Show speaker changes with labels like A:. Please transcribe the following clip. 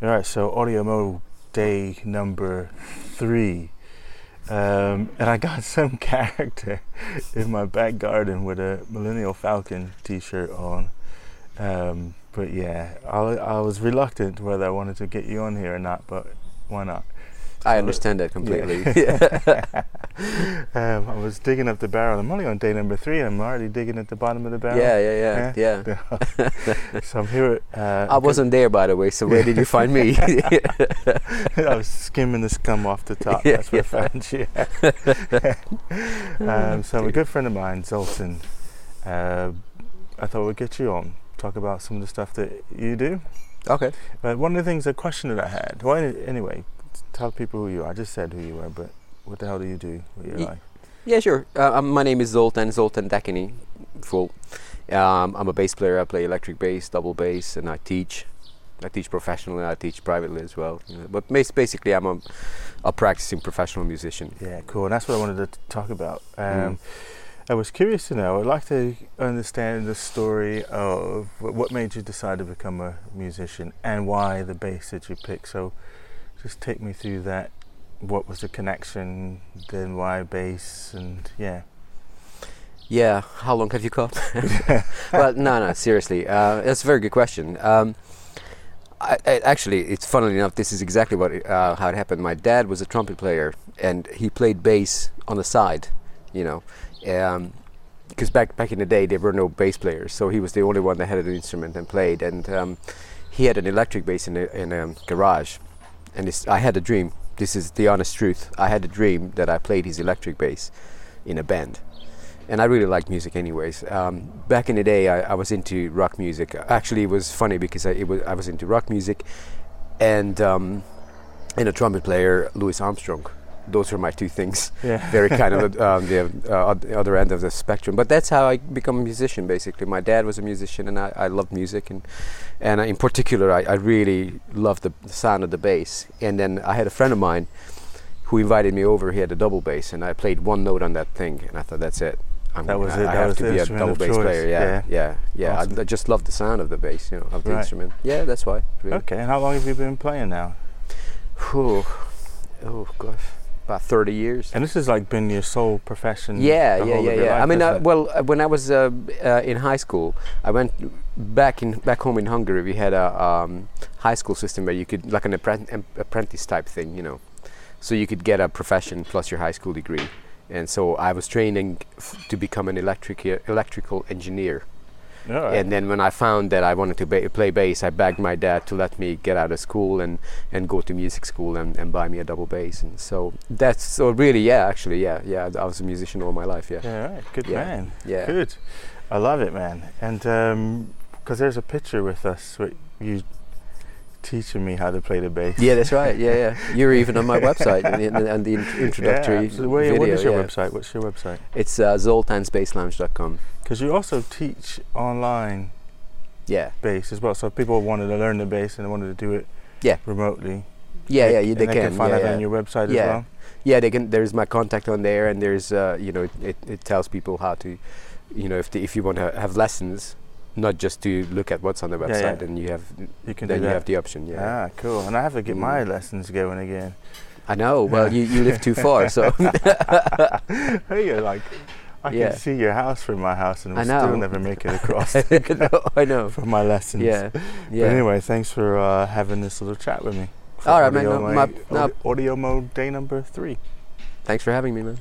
A: All right, so Audio Mo day number three. Um, and I got some character in my back garden with a Millennium Falcon t shirt on. Um, but yeah, I, I was reluctant whether I wanted to get you on here or not, but why not?
B: I understand that completely.
A: um, I was digging up the barrel. I'm only on day number three. I'm already digging at the bottom of the barrel.
B: Yeah, yeah, yeah, yeah.
A: so I'm here. Uh,
B: I wasn't there, by the way. So where did you find me?
A: I was skimming the scum off the top.
B: Yeah,
A: That's where
B: yeah.
A: I found you. um, so a good friend of mine, Zoltan. Uh, I thought we'd get you on, talk about some of the stuff that you do.
B: okay.
A: But one of the things, a question that I had. Well, anyway, tell people who you are. I just said who you were, but what the hell do you do with your
B: Ye-
A: life?
B: Yeah, sure. Uh, my name is Zoltan Zoltan Dakini, full. Um, I'm a bass player. I play electric bass, double bass, and I teach. I teach professionally. I teach privately as well. you know. But basically, I'm a, a practicing professional musician.
A: Yeah, cool. And that's what I wanted to talk about. Um,
B: Mm.
A: I was curious to know. I'd like to understand the story of what made you decide to become a musician and why the bass that you picked. So, just take me through that. What was the connection? Then why bass? And yeah,
B: Yeah. How long have you got? well, no, no. Seriously, uh, that's a very good question. Um, I, I, actually, it's funnily enough, this is exactly what it, uh, how it happened. My dad was a trumpet player, and he played bass on the side. You know, because back back in the day there were no bass players, so he was the only one that had an instrument and played. And um, he had an electric bass in a, in a garage, and I had a dream. This is the honest truth. I had a dream that I played his electric bass in a band and I really liked music anyways. Um, back in the day, I, I was into rock music. Actually, it was funny because I, was, I was into rock music and um, and a trumpet player, Louis Armstrong. Those are my two things.
A: yeah,
B: Very kind of um, the uh, other end of the spectrum. But that's how I become a musician. Basically, my dad was a musician, and I, I loved music, and and in particular, I, I really loved the, the sound of the bass. And then I had a friend of mine who invited me over. He had a double bass, and I played one note on that thing, and I thought that's it. I'm
A: That was
B: I,
A: it,
B: I
A: that
B: have
A: was
B: to be a double bass
A: choice,
B: player. Yeah, yeah, yeah.
A: Awesome.
B: I, I just love the sound of the bass, you know, of the
A: Right.
B: instrument. Yeah, that's why. Really.
A: okay. And how long have you been playing now?
B: Whew. Oh gosh, about thirty years.
A: And this has like been your sole profession.
B: Yeah,
A: the
B: yeah,
A: whole
B: yeah,
A: of your
B: yeah. I mean, uh, well, uh, when I was uh, uh, in high school, I went back in back home in Hungary. We had a um, high school system where you could like an appren- apprentice type thing, you know. So you could get a profession plus your high school degree, and so I was training f- to become an electric electrical engineer.
A: Right.
B: And then when I found that I wanted to ba- play bass, I begged my dad to let me get out of school and, and go to music school and, and buy me a double bass. And so that's so really, yeah, actually, yeah, yeah. I was a musician all my life, yeah.
A: yeah, right. Good
B: Yeah.
A: man.
B: Yeah.
A: Good. I love it, man. And because there's a picture with us with you teaching me how to play the bass.
B: Yeah, that's right. Yeah, yeah. You're even on my website and the, and the introductory
A: Yeah, absolutely.
B: Video.
A: what is your
B: yeah.
A: website? What's your website?
B: It's uh, zoltansbasslounge.com.
A: Because you also teach online
B: Yeah,
A: bass as well. So if people wanted to learn the bass and wanted to do it
B: Yeah.
A: remotely.
B: yeah,
A: they,
B: yeah. You,
A: and
B: they,
A: they
B: can.
A: find
B: yeah,
A: that
B: yeah.
A: on your website
B: Yeah.
A: as well.
B: yeah, they can. There's my contact on there, and there's uh, you know, it, it, it tells people how to, you know, if the, if you want to have lessons, not just to look at what's on the website, then you have
A: You can
B: then you have the option. Yeah,
A: Ah, cool. And I have to get my
B: Mm.
A: lessons going again.
B: I know. Well, you, you live too far, so
A: hey, you're like, I
B: Yeah.
A: can see your house from my house and
B: I
A: we still never make it across
B: no, I know.
A: for my lessons.
B: Yeah,
A: But
B: yeah.
A: anyway, thanks for uh, having this little chat with me.
B: All right, man. No, my- no.
A: Audio Mo day number three.
B: Thanks for having me, man.